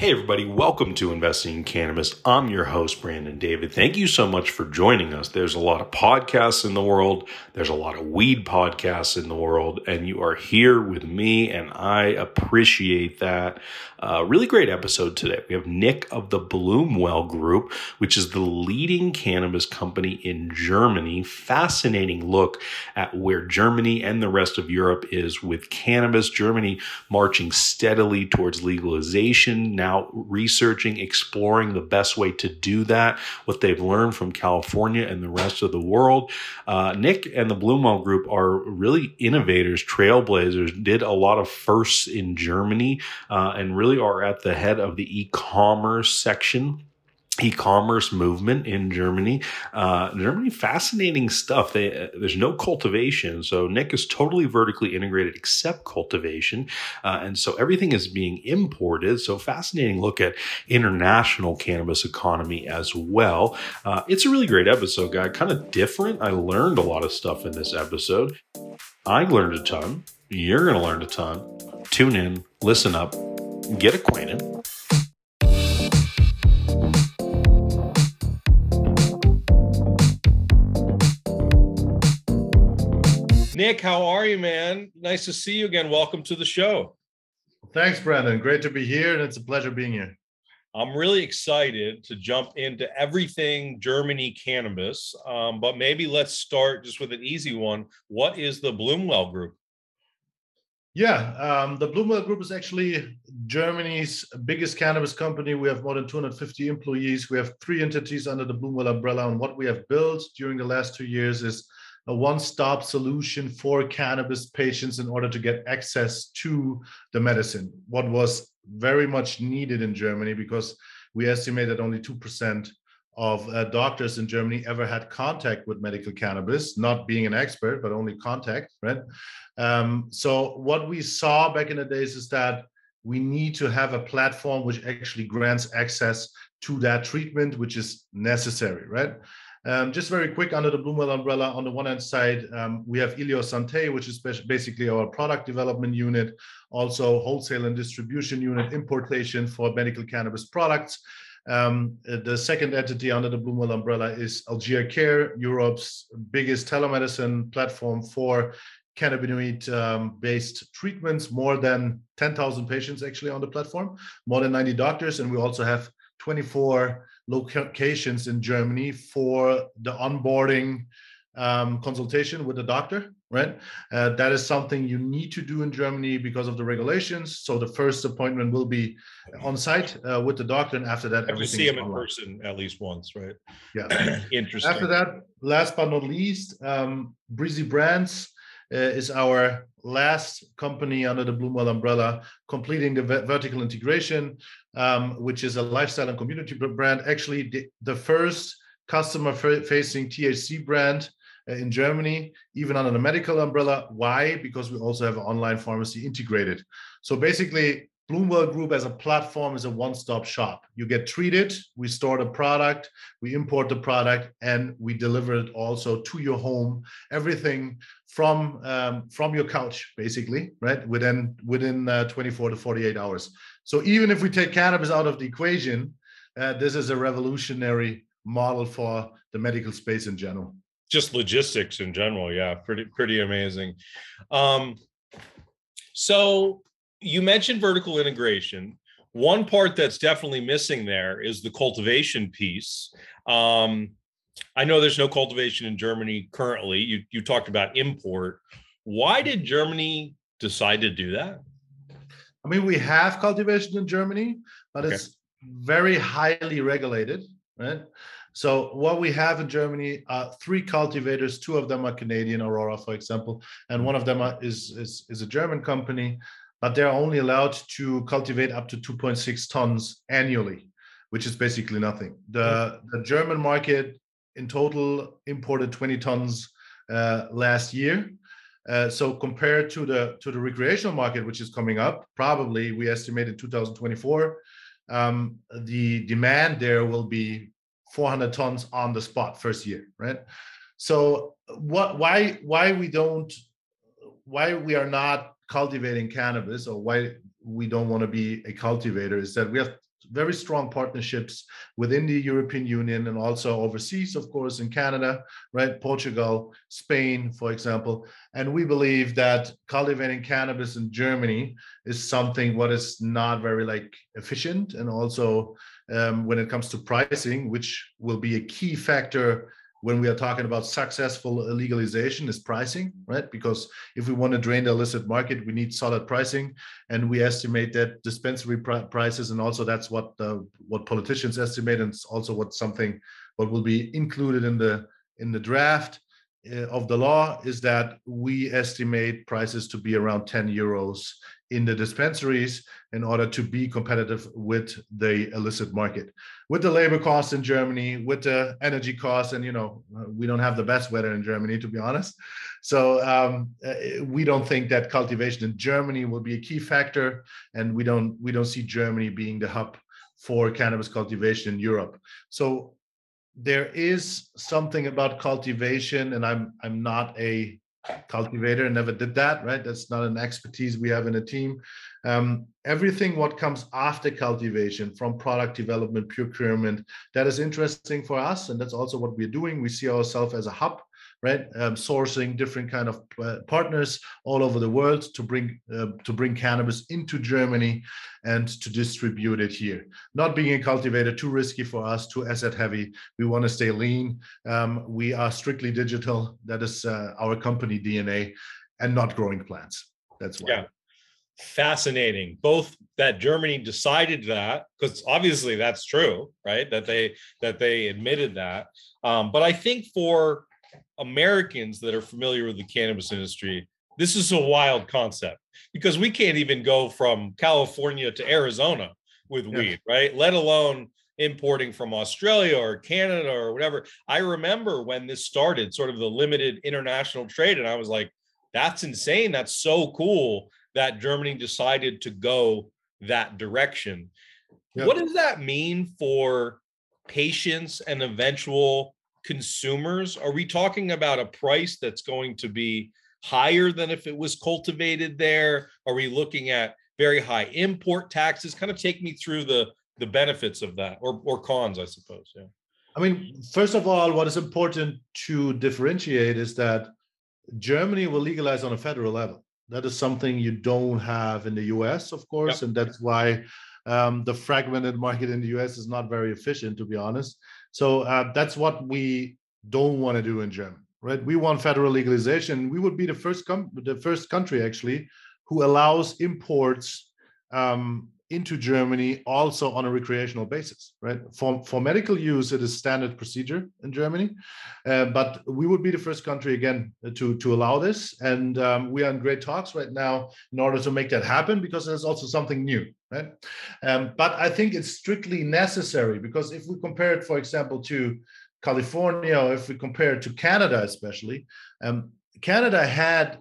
Hey, everybody, welcome to Investing in Cannabis. I'm your host, Brandon David. Thank you so much for joining us. There's a lot of podcasts in the world, there's a lot of weed podcasts in the world, and you are here with me, and I appreciate that. Uh, really great episode today. We have Nick of the Bloomwell Group, which is the leading cannabis company in Germany. Fascinating look at where Germany and the rest of Europe is with cannabis. Germany marching steadily towards legalization. Now now researching, exploring the best way to do that, what they've learned from California and the rest of the world. Uh, Nick and the Bloomwell Group are really innovators, trailblazers, did a lot of firsts in Germany, uh, and really are at the head of the e commerce section e-commerce movement in Germany. Uh, Germany, fascinating stuff. They, uh, there's no cultivation, so Nick is totally vertically integrated except cultivation, uh, and so everything is being imported. So fascinating look at international cannabis economy as well. Uh, it's a really great episode, guy. Kind of different. I learned a lot of stuff in this episode. I learned a ton. You're going to learn a ton. Tune in, listen up, get acquainted. Nick, how are you, man? Nice to see you again. Welcome to the show. Thanks, Brandon. Great to be here, and it's a pleasure being here. I'm really excited to jump into everything Germany cannabis, um, but maybe let's start just with an easy one. What is the Bloomwell Group? Yeah, um, the Bloomwell Group is actually Germany's biggest cannabis company. We have more than 250 employees. We have three entities under the Bloomwell umbrella. And what we have built during the last two years is a one-stop solution for cannabis patients in order to get access to the medicine. What was very much needed in germany because we estimate that only 2% of uh, doctors in germany ever had contact with medical cannabis not being an expert but only contact right? Um, so what we saw back in the days is that we need to have a platform which actually grants access to that treatment which is necessary right um, just very quick under the Bloomwell umbrella, on the one hand side, um, we have Ilios Santé, which is basically our product development unit, also wholesale and distribution unit, importation for medical cannabis products. Um, the second entity under the Bloomwell umbrella is Algea Care, Europe's biggest telemedicine platform for cannabinoid um, based treatments, more than 10,000 patients actually on the platform, more than 90 doctors, and we also have 24 locations in Germany for the onboarding um, consultation with the doctor, right? Uh, that is something you need to do in Germany because of the regulations. So the first appointment will be on site uh, with the doctor, and after that, everything. We see him in person at least once, right? Yeah. Interesting. After that, last but not least, um, Breezy Brands is our last company under the Bloomwell umbrella, completing the vertical integration, um, which is a lifestyle and community brand. Actually, the, the first customer-facing THC brand uh, in Germany, even under the medical umbrella. Why? Because we also have an online pharmacy integrated. So basically, Bloomwell Group as a platform is a one-stop shop. You get treated, we store the product, we import the product, and we deliver it also to your home. Everything from um, from your couch, basically, right? Within within uh, 24 to 48 hours. So even if we take cannabis out of the equation, uh, this is a revolutionary model for the medical space in general. Just logistics in general, yeah, pretty pretty amazing. Um, so you mentioned vertical integration. One part that's definitely missing there is the cultivation piece. Um, I know there's no cultivation in Germany currently. You you talked about import. Why did Germany decide to do that? I mean, we have cultivation in Germany, but okay. it's very highly regulated, right? So what we have in Germany are three cultivators. Two of them are Canadian, Aurora, for example, and one of them is is, is a German company but they're only allowed to cultivate up to 2.6 tons annually, which is basically nothing. The, the German market in total imported 20 tons uh, last year. Uh, so compared to the to the recreational market, which is coming up, probably we estimate in 2024, um, the demand there will be 400 tons on the spot first year, right? So what why why we don't why we are not cultivating cannabis or why we don't want to be a cultivator is that we have very strong partnerships within the European Union and also overseas, of course, in Canada, right? Portugal, Spain, for example. And we believe that cultivating cannabis in Germany is something what is not very like efficient and also um, when it comes to pricing, which will be a key factor when we are talking about successful legalization is pricing, right? Because if we want to drain the illicit market, we need solid pricing, and we estimate that dispensary pr- prices, and also that's what uh, what politicians estimate, and it's also what something what will be included in the in the draft uh, of the law is that we estimate prices to be around 10 euros in the dispensaries in order to be competitive with the illicit market. With the labor costs in germany with the energy costs and you know we don't have the best weather in germany to be honest. So um, uh, we don't think that cultivation in germany will be a key factor and we don't we don't see germany being the hub for cannabis cultivation in europe. So there is something about cultivation and i'm i'm not a cultivator never did that right? That's not an expertise we have in a team. Um, everything what comes after cultivation from product development procurement that is interesting for us and that's also what we're doing. We see ourselves as a hub right? Um, sourcing different kind of uh, partners all over the world to bring uh, to bring cannabis into Germany and to distribute it here. Not being a cultivator too risky for us, too asset heavy. We want to stay lean. Um, we are strictly digital. That is uh, our company DNA, and not growing plants. That's why. Yeah fascinating both that germany decided that because obviously that's true right that they that they admitted that um, but i think for Americans that are familiar with the cannabis industry, this is a wild concept because we can't even go from California to Arizona with yeah. weed, right? Let alone importing from Australia or Canada or whatever. I remember when this started, sort of the limited international trade, and I was like, that's insane. That's so cool that Germany decided to go that direction. Yeah. What does that mean for patients and eventual consumers? Are we talking about a price that's going to be higher than if it was cultivated there? Are we looking at very high import taxes? Kind of take me through the the benefits of that or or cons, I suppose. Yeah. I mean, first of all, what is important to differentiate is that Germany will legalize on a federal level. That is something you don't have in the US, of course, yep. and that's why um, the fragmented market in the US is not very efficient, to be honest. So uh, that's what we don't want to do in Germany, right? We want federal legalization. We would be the first com- the first country actually who allows imports um, into Germany also on a recreational basis, right? For for medical use, it is standard procedure in Germany, uh, but we would be the first country again to to allow this, and um, we are in great talks right now in order to make that happen because there's also something new, right? Um, but I think it's strictly necessary because if we compare it, for example, to California, or if we compare it to Canada, especially, um, Canada had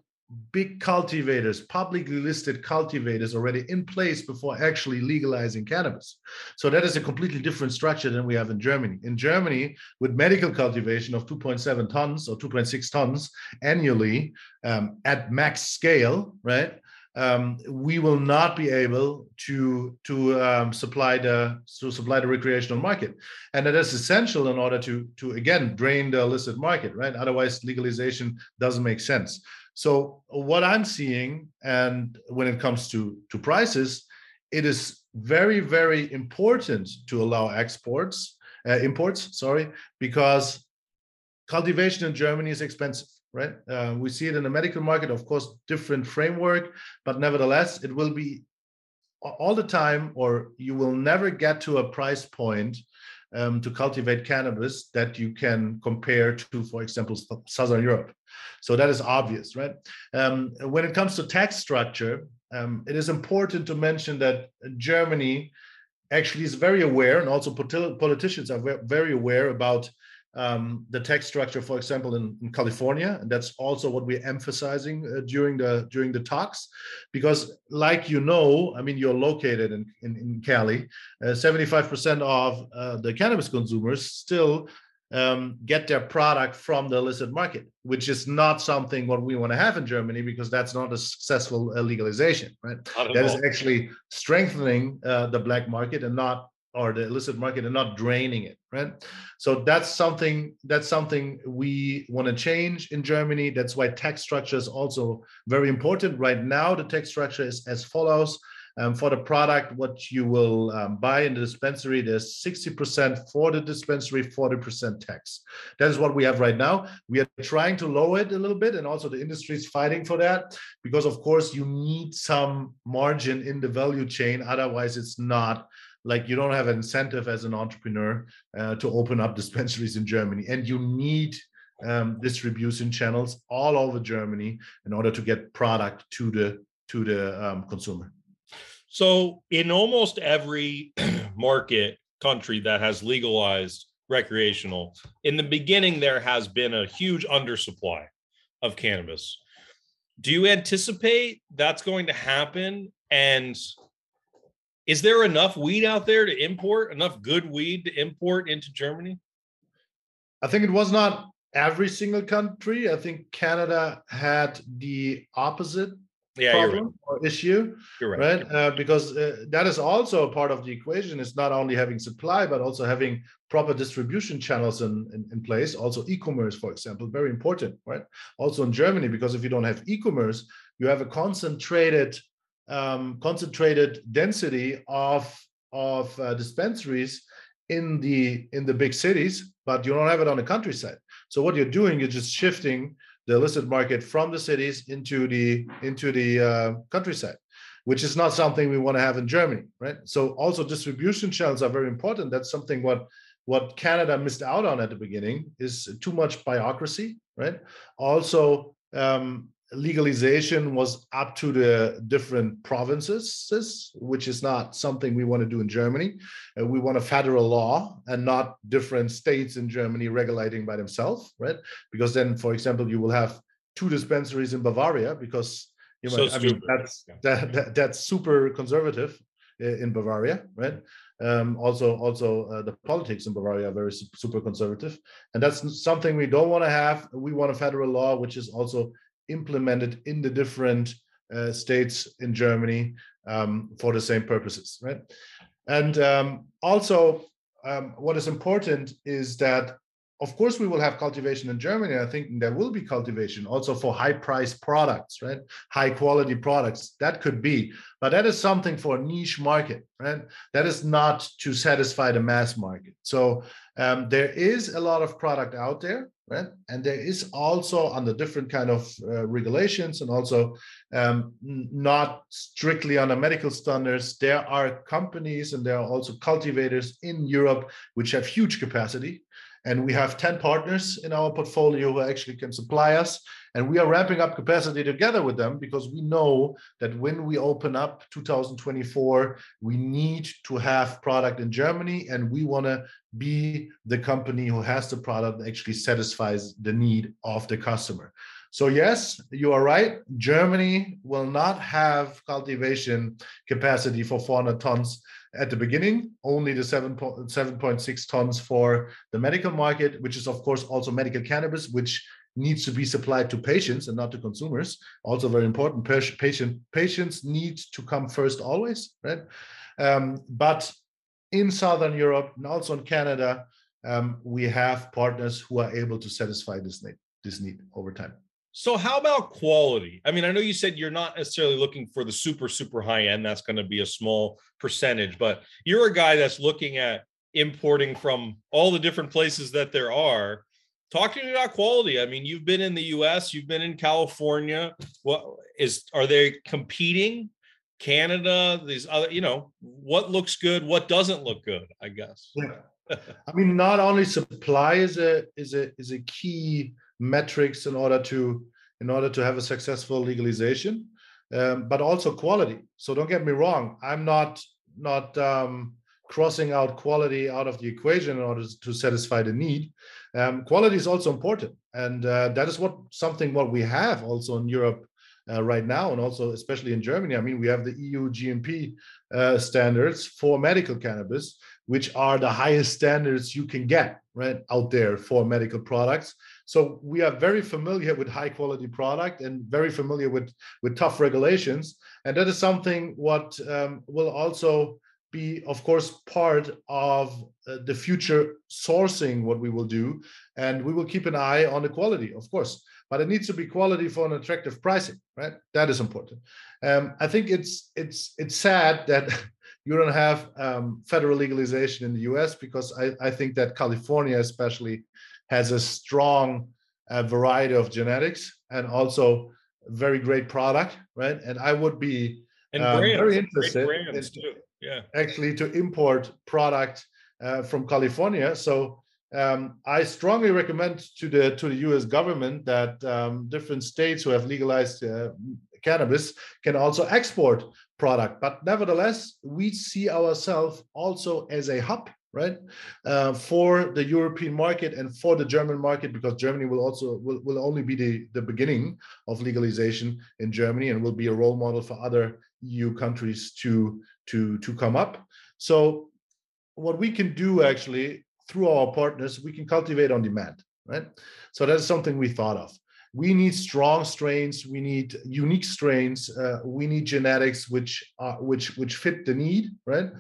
big cultivators, publicly listed cultivators already in place before actually legalizing cannabis. So that is a completely different structure than we have in Germany. In Germany, with medical cultivation of 2.7 tons or 2.6 tons annually um, at max scale, right? Um, we will not be able to to um, supply the to supply the recreational market, and that is essential in order to to again drain the illicit market, right? Otherwise, legalization doesn't make sense. So what I'm seeing, and when it comes to to prices, it is very very important to allow exports uh, imports. Sorry, because cultivation in Germany is expensive. Right, uh, we see it in the medical market, of course, different framework, but nevertheless, it will be all the time, or you will never get to a price point um, to cultivate cannabis that you can compare to, for example, Southern Europe. So that is obvious, right? Um, when it comes to tax structure, um, it is important to mention that Germany actually is very aware, and also politicians are very aware about um, the tax structure, for example, in, in, California, and that's also what we're emphasizing uh, during the during the talks, because, like you know, I mean, you're located in in, in Cali. Uh, seventy-five percent of uh, the cannabis consumers still um, get their product from the illicit market, which is not something what we want to have in Germany because that's not a successful uh, legalization, right? That is actually strengthening uh, the black market and not or the illicit market and not draining it right? So that's something that's something we want to change in germany. That's why tax structure is also very important. Right now the tax structure is as follows um, for the product, what you will um, buy in the dispensary, there's 60% for the dispensary, 40% tax. That is what we have right now. We are trying to lower it a little bit, and also the industry is fighting for that because, of course, you need some margin in the value chain. Otherwise, it's not like you don't have an incentive as an entrepreneur uh, to open up dispensaries in Germany, and you need um, distribution channels all over Germany in order to get product to the to the um, consumer. So, in almost every market country that has legalized recreational, in the beginning, there has been a huge undersupply of cannabis. Do you anticipate that's going to happen? And is there enough weed out there to import, enough good weed to import into Germany? I think it was not every single country. I think Canada had the opposite yeah, problem right. or issue, you're right? right? Uh, because uh, that is also a part of the equation. It's not only having supply, but also having proper distribution channels in, in, in, place. Also, e-commerce, for example, very important, right? Also in Germany, because if you don't have e-commerce, you have a concentrated um, concentrated density of of uh, dispensaries in the in the big cities, but you don't have it on the countryside. So what you're doing, you're just shifting the illicit market from the cities into the into the uh, countryside which is not something we want to have in germany right? So also distribution channels are very important. That's something what what canada missed out on at the beginning is too much bureaucracy right? Also um, legalization was up to the different provinces, which is not something we want to do in Germany. Uh, we want a federal law and not different states in Germany regulating by themselves, right? Because then, for example, you will have two dispensaries in Bavaria because you know, so I mean that's that, that, that's super conservative in Bavaria, right? Um, also, also uh, the politics in Bavaria are very super conservative, and that's something we don't want to have. We want a federal law which is also implemented in the different uh, states in Germany um, for the same purposes, right? And um, also, um, what is important is that, of course, we will have cultivation in Germany. I think there will be cultivation also for high price products, right? High quality products. That could be, but that is something for a niche market, right? That is not to satisfy the mass market. So um, there is a lot of product out there right? And there is also under different kind of uh, regulations and also um, not strictly under medical standards. There are companies and there are also cultivators in Europe which have huge capacity. And we have 10 partners in our portfolio who actually can supply us and we are ramping up capacity together with them because we know that when we open up 2024, we need to have product in Germany and we want to be the company who has the product that actually satisfies the need of the customer. So yes, you are right. Germany will not have cultivation capacity for 400 tons at the beginning, only the 7, 7.6 tons for the medical market, which is of course also medical cannabis, which needs to be supplied to patients and not to consumers. Also very important. Patient patients need to come first always, right? Um, but in Southern Europe and also in Canada, um, we have partners who are able to satisfy this need, this need over time. So how about quality? I mean, I know you said you're not necessarily looking for the super super high end. That's going to be a small percentage, but you're a guy that's looking at importing from all the different places that there are talk to me about quality. I mean, you've been in the US, you've been in California. What is are they competing? Canada, these other, you know, what looks good, what doesn't look good, I guess. Yeah. I mean, not only supply is a is a is a key metrics in order to in order to have a successful legalization, um, but also quality. So don't get me wrong, I'm not not um, crossing out quality out of the equation in order to satisfy the need. Um, quality is also important, and uh, that is what something what we have also in Europe uh, right now, and also especially in Germany. I mean, we have the EU GMP uh, standards for medical cannabis, which are the highest standards you can get right out there for medical products. So we are very familiar with high quality product and very familiar with with tough regulations, and that is something what um, will also be, of course, part of uh, the future sourcing, what we will do. And we will keep an eye on the quality, of course, but it needs to be quality for an attractive pricing, right? That is important. Um, I think it's it's it's sad that you don't have um, federal legalization in the US because I, I think that California, especially, has a strong uh, variety of genetics and also very great product, right? And I would be and um, very interested. in, too yeah actually to import product uh, from California. So um, I strongly recommend to the to the U.S. government that um, different states who have legalized uh, cannabis can also export product. But nevertheless, we see ourselves also as a hub, right, uh, for the European market and for the German market, because Germany will also will, will only be the the beginning of legalization in Germany and will be a role model for other EU countries to to to come up. So what we can do actually through our partners, we can cultivate on demand, right? So that's something we thought of. We need strong strains. We need unique strains. Uh, we need genetics which are which which fit the need, right?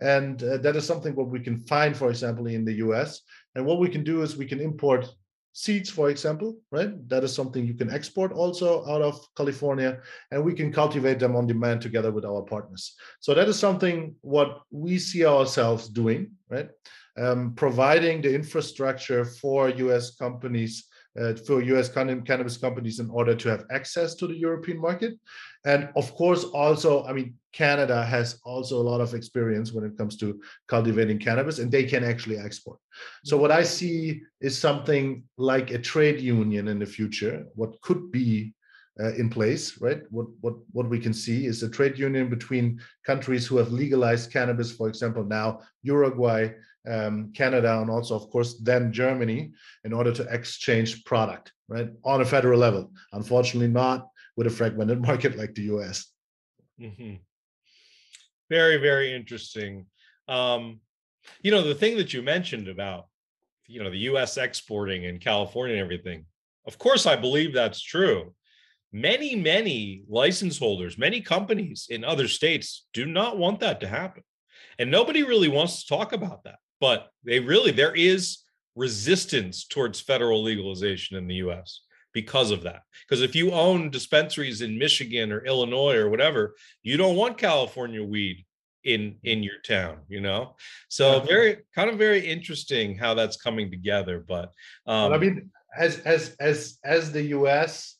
And uh, that is something what we can find, for example, in the U.S. And what we can do is we can import seeds, for example, right? That is something you can export also out of California, and we can cultivate them on demand together with our partners. So that is something what we see ourselves doing, right? Um, providing the infrastructure for U.S. companies uh, for US cannabis companies in order to have access to the European market. And of course, also, I mean, Canada has also a lot of experience when it comes to cultivating cannabis and they can actually export. So, what I see is something like a trade union in the future, what could be uh, in place, right? What what what we can see is a trade union between countries who have legalized cannabis, for example, now Uruguay, um, Canada, and also, of course, then Germany, in order to exchange product, right, on a federal level. Unfortunately, not with a fragmented market like the US. Mm-hmm. Very, very interesting. Um, you know, the thing that you mentioned about, you know, the US exporting in California and everything, of course, I believe that's true. Many, many license holders, many companies in other states do not want that to happen. And nobody really wants to talk about that but they really there is resistance towards federal legalization in the US because of that. Because if you own dispensaries in Michigan or Illinois or whatever, you don't want California weed in in your town, you know. So very kind of very interesting how that's coming together. But um, I mean, as as as as the US,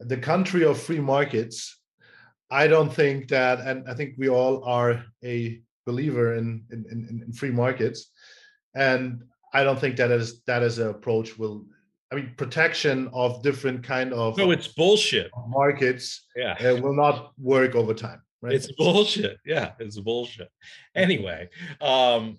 the country of free markets, I don't think that, and I think we all are a believer in in, in, in free markets, and I don't think that is that is an approach will. I mean, protection of different kind of no, it's bullshit. Markets, yeah, uh, will not work over time. Right? It's bullshit. Yeah, it's bullshit. Anyway, um,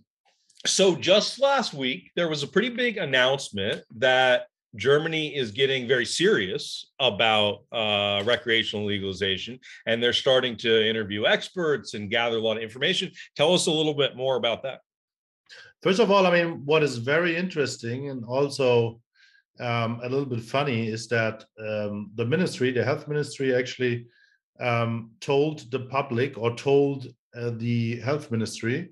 so just last week there was a pretty big announcement that Germany is getting very serious about uh, recreational legalization, and they're starting to interview experts and gather a lot of information. Tell us a little bit more about that. First of all, I mean, what is very interesting and also um, a little bit funny is that um, the ministry, the health ministry, actually um, told the public or told uh, the health ministry.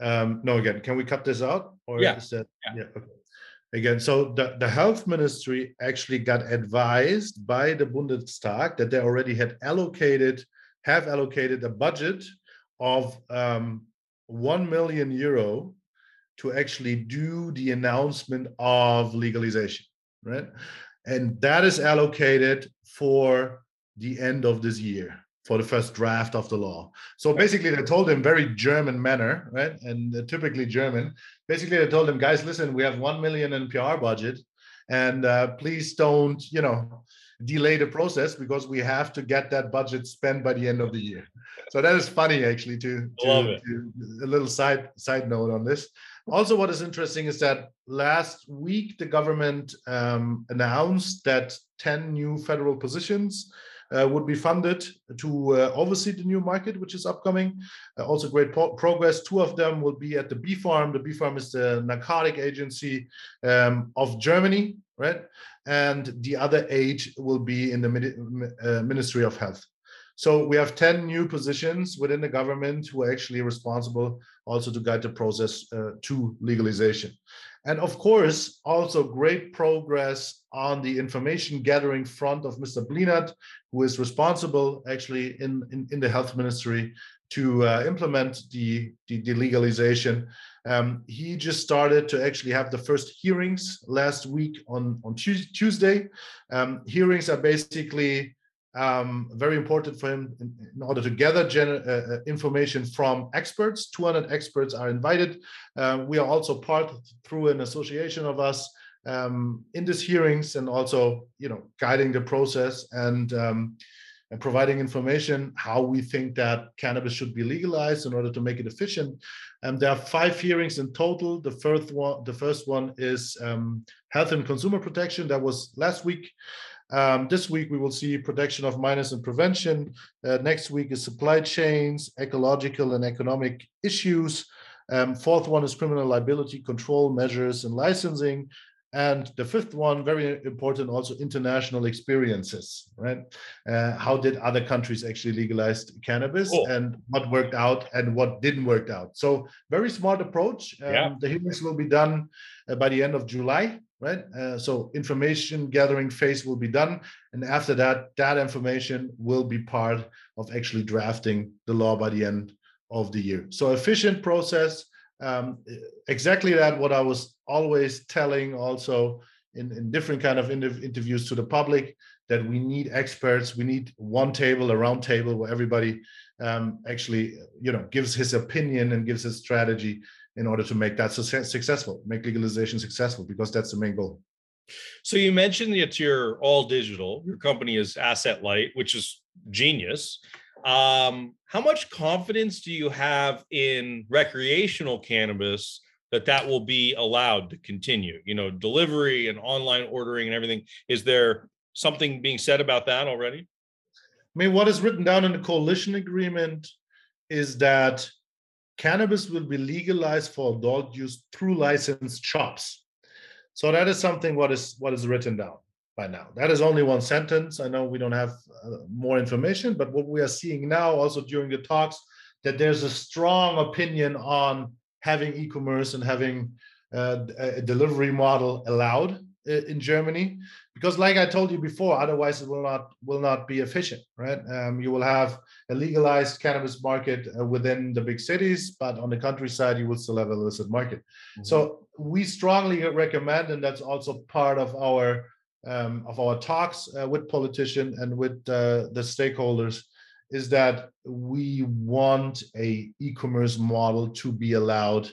Um, no, again, can we cut this out? Or yeah. is that yeah? yeah okay again so the, the health ministry actually got advised by the bundestag that they already had allocated have allocated a budget of um, 1 million euro to actually do the announcement of legalization right? And that is allocated for the end of this year for the first draft of the law. So basically, they told him very German manner, right? And typically German. Basically, they told him, guys, listen, we have one million in PR budget, and uh, please don't, you know, delay the process because we have to get that budget spent by the end of the year. So that is funny, actually. To, to, to a little side side note on this. Also, what is interesting is that last week the government um, announced that ten new federal positions uh, would be funded to uh, oversee the new market, which is upcoming. Uh, also, great po- progress. Two of them will be at the BfArM. The BfArM is the narcotic agency um, of Germany, right? And the other eight will be in the uh, Ministry of Health. So we have 10 new positions within the government who are actually responsible also to guide the process uh, to legalization. And of course, also great progress on the information gathering front of Mr. Blienert, who is responsible actually in, in, in the health ministry to uh, implement the, the, the legalization. Um, he just started to actually have the first hearings last week on, on Tuesday. Um, hearings are basically um, very important for him in, in order to gather uh, uh, information from experts. 200 experts are invited. Uh, we are also part through an association of us um, in these hearings and also, you know, guiding the process and, um, and providing information how we think that cannabis should be legalized in order to make it efficient. And there are five hearings in total. The first one, the first one is um, health and consumer protection. That was last week. Um, this week, we will see protection of minors and prevention. Uh, next week is supply chains, ecological and economic issues. Um, fourth one is criminal liability control measures and licensing. And the fifth one, very important, also international experiences, right? Uh, how did other countries actually legalize cannabis and what worked out and what didn't work out? So, very smart approach. Um, yeah. The hearings will be done uh, by the end of July right? Uh, so information gathering phase will be done. And after that, that information will be part of actually drafting the law by the end of the year. So efficient process, um, exactly that what I was always telling also in, in different kind of interviews to the public that we need experts. We need one table, a round table where everybody um, actually, you know, gives his opinion and gives his strategy in order to make that success, successful, make legalization successful, because that's the main goal. So you mentioned that you're all digital. Your company is asset light, which is genius. Um, how much confidence do you have in recreational cannabis that that will be allowed to continue? You know, delivery and online ordering and everything. Is there something being said about that already? I mean, what is written down in the coalition agreement is that cannabis will be legalized for adult use through licensed shops. So that is something what is what is written down by now. That is only one sentence. I know we don't have uh, more information, but what we are seeing now, also during the talks, that there's a strong opinion on having e-commerce and having uh, a delivery model allowed in Germany because like I told you before otherwise it will not will not be efficient right um, you will have a legalized cannabis market uh, within the big cities but on the countryside you will still have a illicit market mm-hmm. so we strongly recommend and that's also part of our um, of our talks uh, with politicians and with uh, the stakeholders is that we want a e-commerce model to be allowed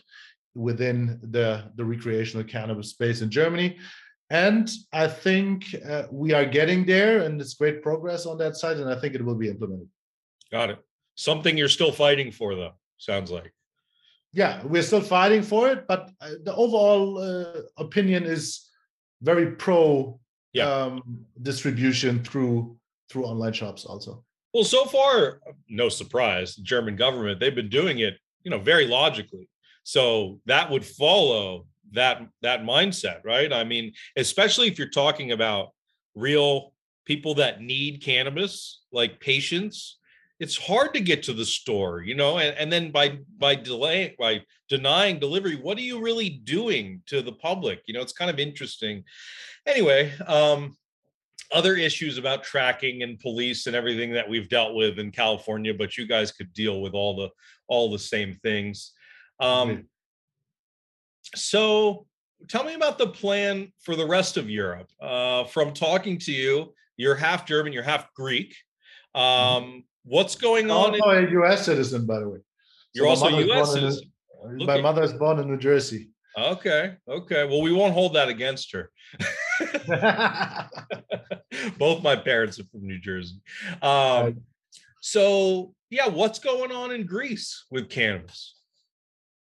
within the, the recreational cannabis space in Germany. And I think uh, we are getting there, and it's great progress on that side. And I think it will be implemented. Got it. Something you're still fighting for, though. Sounds like. Yeah, we're still fighting for it, but uh, the overall uh, opinion is very pro yeah. um, distribution through through online shops also. Well, so far, no surprise, the German government they've been doing it, you know, very logically. So that would follow that that mindset, right? I mean, especially if you're talking about real people that need cannabis, like patients, it's hard to get to the store, you know, and, and then by by delay by denying delivery, what are you really doing to the public? You know, it's kind of interesting. Anyway, um, other issues about tracking and police and everything that we've dealt with in California, but you guys could deal with all the all the same things. Um, so tell me about the plan for the rest of Europe. Uh, from talking to you, you're half German, you're half Greek. Mm-hmm. Um, what's going on? I'm in... a U.S. citizen, by the way. You're also U.S. citizen. My mother is born in New Jersey. Okay. Okay. Well, we won't hold that against her. Both my parents are from New Jersey. Um, so, yeah, what's going on in Greece with cannabis?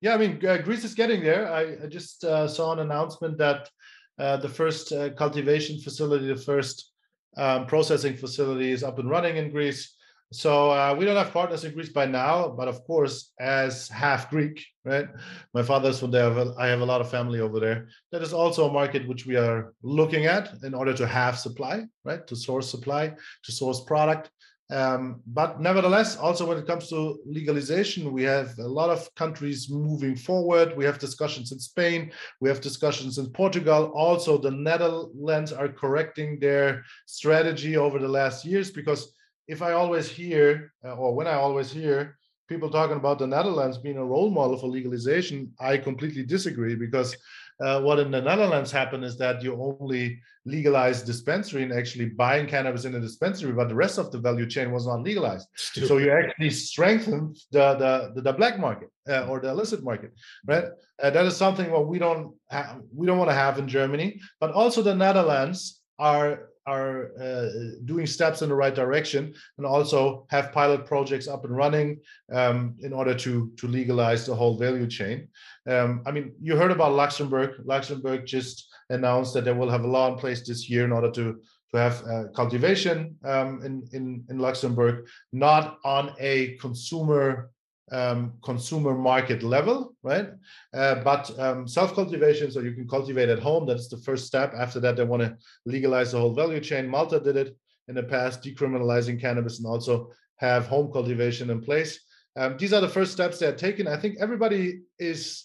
Yeah, I mean, uh, Greece is getting there. I, I just uh, saw an announcement that uh, the first uh, cultivation facility, the first um, processing facilities up and running in Greece. So uh, we don't have partners in Greece by now, but of course, as half Greek, right? My father's from there. I have a lot of family over there. That is also a market which we are looking at in order to have supply, right? To source supply, to source product. Um, but nevertheless, also when it comes to legalization, we have a lot of countries moving forward. We have discussions in Spain, we have discussions in Portugal. Also, the Netherlands are correcting their strategy over the last years because if I always hear, uh, or when I always hear people talking about the Netherlands being a role model for legalization, I completely disagree because uh, what in the Netherlands happened is that you only legalized dispensary and actually buying cannabis in a dispensary, but the rest of the value chain was not legalized. Stupid. So you actually strengthened the the, the, the black market uh, or the illicit market, right? Uh, that is something what we don't ha- we don't want to have in Germany, but also the Netherlands are are uh, doing steps in the right direction and also have pilot projects up and running um, in order to to legalize the whole value chain. Um, I mean, you heard about Luxembourg. Luxembourg just announced that they will have a law in place this year in order to to have uh, cultivation um, in, in in Luxembourg, not on a consumer um, consumer market level, right? Uh, but um, self cultivation, so you can cultivate at home. That's the first step. After that, they want to legalize the whole value chain. Malta did it in the past, decriminalizing cannabis and also have home cultivation in place. Um, these are the first steps they're taken. I think everybody is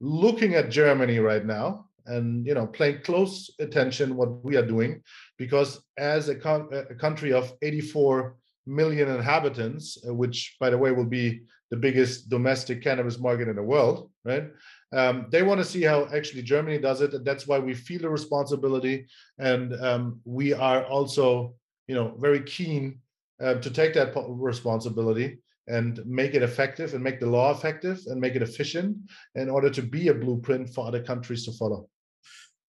looking at Germany right now and you know paying close attention what we are doing because as a, a country of 84 million inhabitants, uh, which by the way will be the biggest domestic cannabis market in the world, right? Um, they want to see how actually Germany does it, and that's why we feel the responsibility, and um, we are also, you know, very keen uh, to take that responsibility and make it effective and make the law effective and make it efficient in order to be a blueprint for other countries to follow.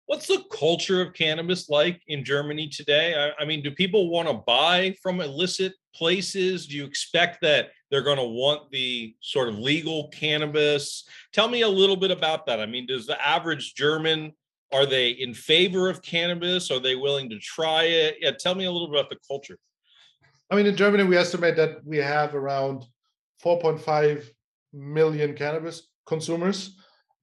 What's the culture of cannabis like in Germany today? I, I mean, do people want to buy from illicit places? Do you expect that they're going to want the sort of legal cannabis? Tell me a little bit about that. I mean, does the average German are they in favor of cannabis? Are they willing to try it? Yeah, tell me a little bit about the culture. I mean, in Germany, we estimate that we have around 4.5 million cannabis consumers.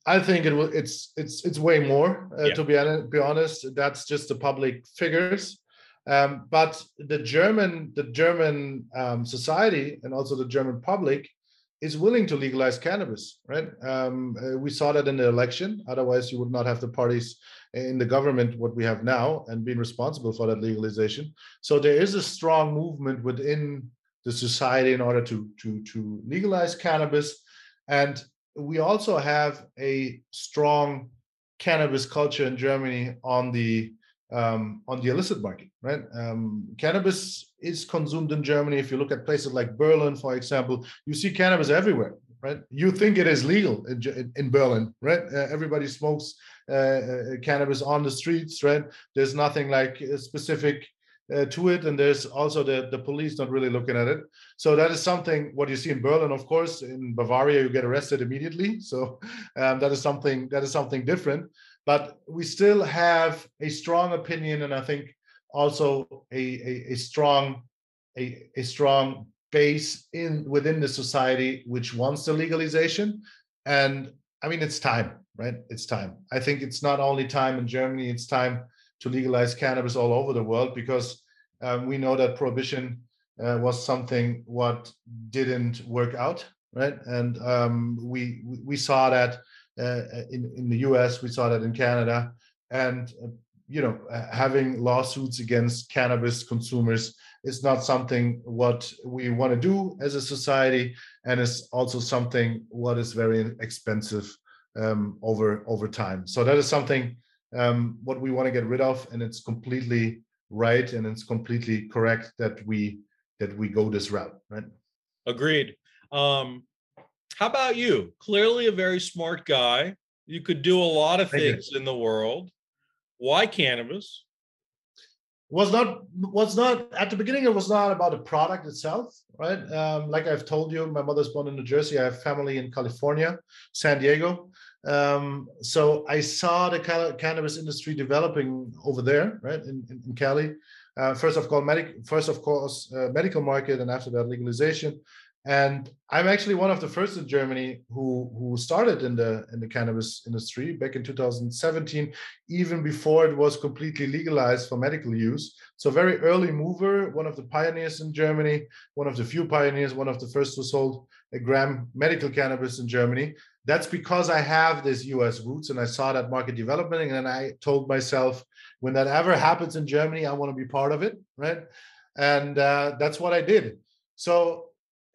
I think it will. It's it's it's way more. Uh, yeah. To be honest, be honest, that's just the public figures. Um, but the German the German um, society and also the German public is willing to legalize cannabis. Right? Um, uh, we saw that in the election. Otherwise, you would not have the parties in the government what we have now and being responsible for that legalization. So there is a strong movement within the society in order to to to legalize cannabis and we also have a strong cannabis culture in Germany on the um, on the illicit market, right? Um, cannabis is consumed in Germany. If you look at places like Berlin, for example, you see cannabis everywhere, right? You think it is legal in, in Berlin, right? Uh, everybody smokes uh, uh, cannabis on the streets, right? There's nothing like specific uh, to it and there's also the, the police not really looking at it. So that is something what you see in berlin of course in bavaria you get arrested immediately. So um, that is something that is something different. But we still have a strong opinion and i think also a, a, a strong a, a strong base in within the society which wants the legalization. And i mean it's time right? It's time. I think it's not only time in germany it's time to legalize cannabis all over the world because um, we know that prohibition uh, was something what didn't work out, right? And um, we we saw that uh, in in the U.S., we saw that in Canada, and uh, you know having lawsuits against cannabis consumers is not something what we want to do as a society, and it's also something what is very expensive um, over over time. So that is something um, what we want to get rid of, and it's completely right, and it's completely correct that we that we go this route, right? Agreed. Um, how about you? Clearly, a very smart guy. You could do a lot of things in the world. Why cannabis? was not was not at the beginning it was not about the product itself right um, like i've told you my mother's born in new jersey i have family in california san diego um, so I saw the cannabis industry developing over there, right in, in, in Cali. Uh, first of all, medic, first of course, uh, medical market, and after that, legalization. And I'm actually one of the first in Germany who who started in the in the cannabis industry back in 2017, even before it was completely legalized for medical use. So very early mover, one of the pioneers in Germany, one of the few pioneers, one of the first who sold a gram medical cannabis in Germany. That's because I have this US roots and I saw that market development. And then I told myself, when that ever happens in Germany, I want to be part of it. Right. And uh, that's what I did. So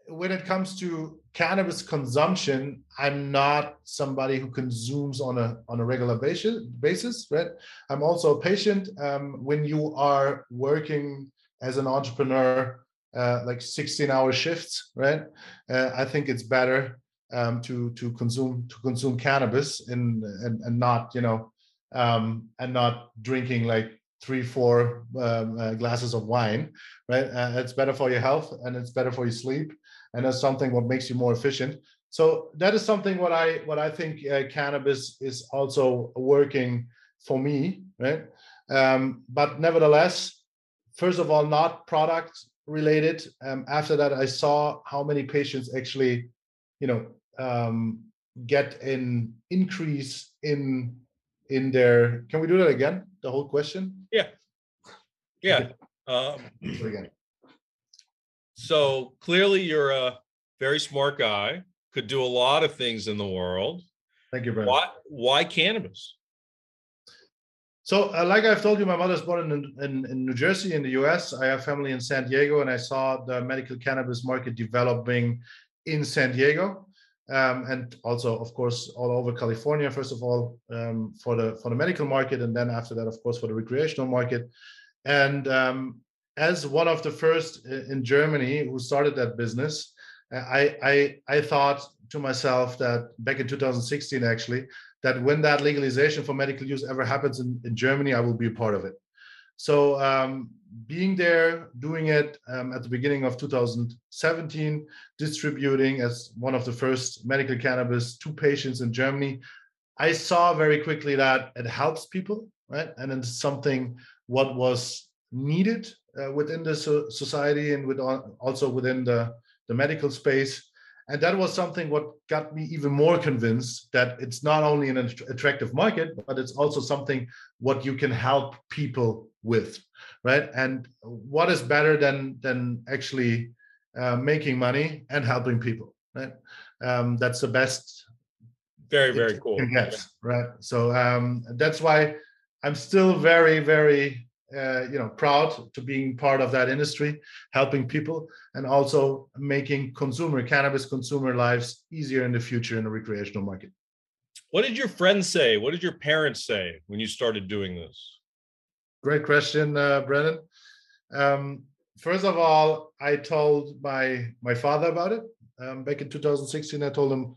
when it comes to cannabis consumption, I'm not somebody who consumes on a on a regular basis. Right? I'm also a patient. Um, when you are working as an entrepreneur, uh, like 16-hour shifts, right? Uh, I think it's better um, to to consume to consume cannabis and and, and not you know um, and not drinking like three four um, uh, glasses of wine, right? Uh, it's better for your health and it's better for your sleep and that's something what makes you more efficient. So that is something what i what i think uh, cannabis is also working for me right? Um, but nevertheless first of all not product related. Um, after that i saw how many patients actually you know um, get an increase in in their can we do that again the whole question yeah yeah um, again so clearly, you're a very smart guy. Could do a lot of things in the world. Thank you, Brad. Why? Why cannabis? So, uh, like I've told you, my mother's born in, in, in, New Jersey, in the US. I have family in San Diego, and I saw the medical cannabis market developing in San Diego, um, and also, of course, all over California. First of all, um, for the for the medical market, and then after that, of course, for the recreational market. And um, as one of the first in Germany who started that business, I, I, I thought to myself that back in 2016, actually, that when that legalization for medical use ever happens in, in Germany, I will be a part of it. So um, being there, doing it um, at the beginning of 2017, distributing as one of the first medical cannabis to patients in Germany, I saw very quickly that it helps people, right? And it's something what was needed uh, within the so- society and with also within the, the medical space and that was something what got me even more convinced that it's not only an attractive market but it's also something what you can help people with right? And what is better than than actually uh, making money and helping people right? Um, that's the best very very cool. yes right? So um, that's why i'm still very very uh, you know proud to being part of that industry helping people and also making consumer cannabis consumer lives easier in the future in the recreational market. What did your friends say? What did your parents say when you started doing this? Great question uh, brennan um, first of all i told my my father about it um, back in 2016 i told him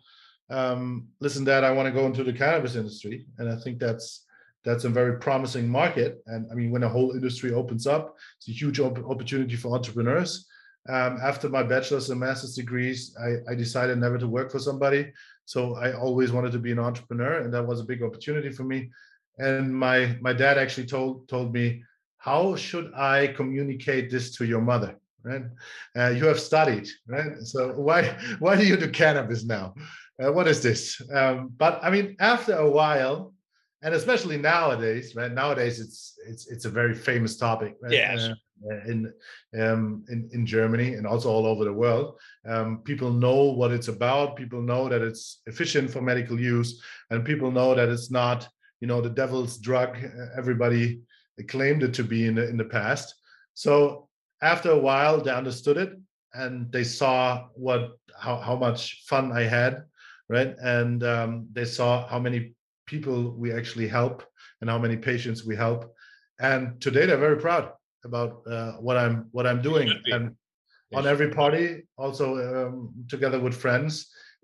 um, listen dad i want to go into the cannabis industry and i think that's that's a very promising market. And I mean, when a whole industry opens up, it's a huge op- opportunity for entrepreneurs. Um, after my bachelor's and master's degrees, I, I, decided never to work for somebody. So I always wanted to be an entrepreneur, and that was a big opportunity for me. And my my dad actually told told me, how should I communicate this to your mother? Right? Uh, you have studied, right? So why why do you do cannabis now? Uh, what is this? Um, but I mean, after a while, and especially nowadays, right? Nowadays, it's it's it's a very famous topic. Right? Yes. Uh, in um, in in Germany and also all over the world, um, people know what it's about. People know that it's efficient for medical use, and people know that it's not, you know, the devil's drug. Everybody claimed it to be in the in the past. So after a while, they understood it and they saw what how how much fun I had, right? And um, they saw how many people we actually help and how many patients we help. And today they're very proud about uh, what I'm what I'm doing. And on every party, also um, together with friends,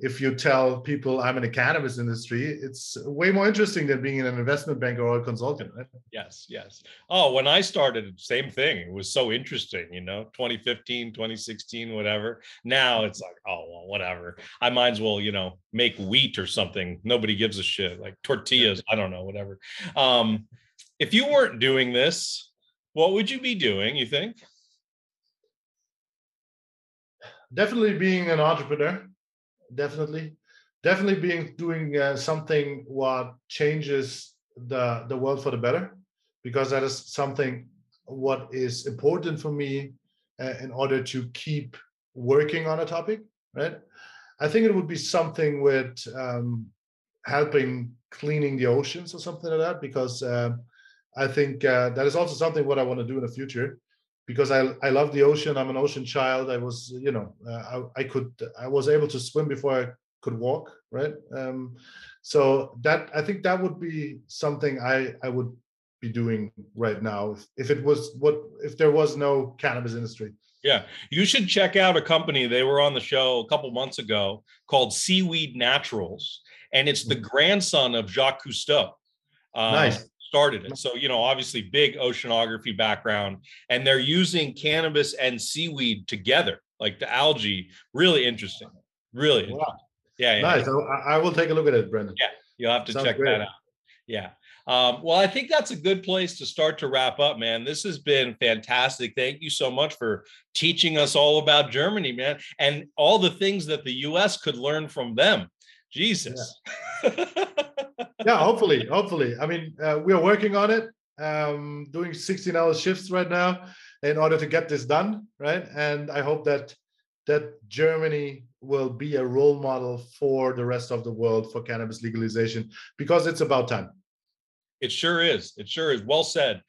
if you tell people I'm in the cannabis industry, it's way more interesting than being in an investment bank or a consultant, right? Yes, yes. Oh, when I started, same thing. It was so interesting, you know, 2015, 2016, whatever. Now it's like, oh, well, whatever. I might as well, you know, make wheat or something. Nobody gives a shit. Like tortillas, I don't know, whatever. Um, if you weren't doing this, what would you be doing? You think? Definitely being an entrepreneur. Definitely, definitely being doing uh, something what changes the the world for the better, because that is something what is important for me uh, in order to keep working on a topic. Right. I think it would be something with um, helping cleaning the oceans or something like that because uh, I think uh, that is also something what I want to do in the future because I I love the ocean. I'm an ocean child. I was you know uh, I, I could I was able to swim before I could walk right. Um, so that I think that would be something I I would be doing right now if, if it was what if there was no cannabis industry. Yeah, you should check out a company. They were on the show a couple months ago called Seaweed Naturals, and it's the mm. grandson of Jacques Cousteau. Um, nice. Started it. So, you know, obviously big oceanography background, and they're using cannabis and seaweed together, like the algae. Really interesting. Really. Wow. Interesting. Yeah, yeah. Nice. I, I, will take a look at it, Brendan. Yeah, you'll have to Sounds check great. that out. Yeah. Um, well, I think that's a good place to start to wrap up, man. This has been fantastic. Thank you so much for teaching us all about Germany, man, and all the things that the US could learn from them. Jesus. Yeah, yeah hopefully, hopefully. I mean, uh, we are working on it, um, doing 16 hour shifts right now in order to get this done, right? And I hope that that Germany will be a role model for the rest of the world for cannabis legalization because it's about time. It sure is. It sure is. Well said.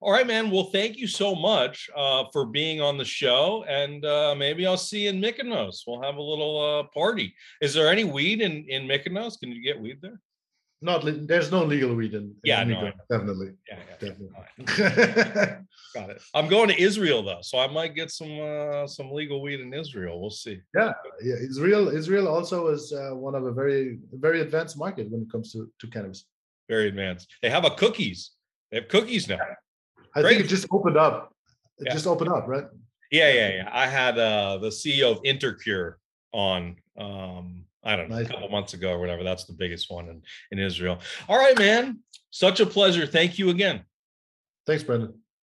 All right, man. Well, thank you so much uh, for being on the show, and uh, maybe I'll see you in Mykonos. We'll have a little uh, party. Is there any weed in in Mykonos? Can you get weed there? Not there's no legal weed in. Yeah, no, definitely. Yeah, yeah, definitely. Got it. I'm going to Israel though, so I might get some uh, some legal weed in Israel. We'll see. Yeah, yeah. Israel Israel also is uh, one of a very very advanced market when it comes to to cannabis. Very advanced. They have a cookies. They have cookies now. I Great. think it just opened up. It yeah. just opened up, right? Yeah, yeah, yeah. I had uh, the CEO of Intercure on. Um, I don't know, nice. a couple months ago or whatever. That's the biggest one in, in Israel. All right, man. Such a pleasure. Thank you again. Thanks, Brendan.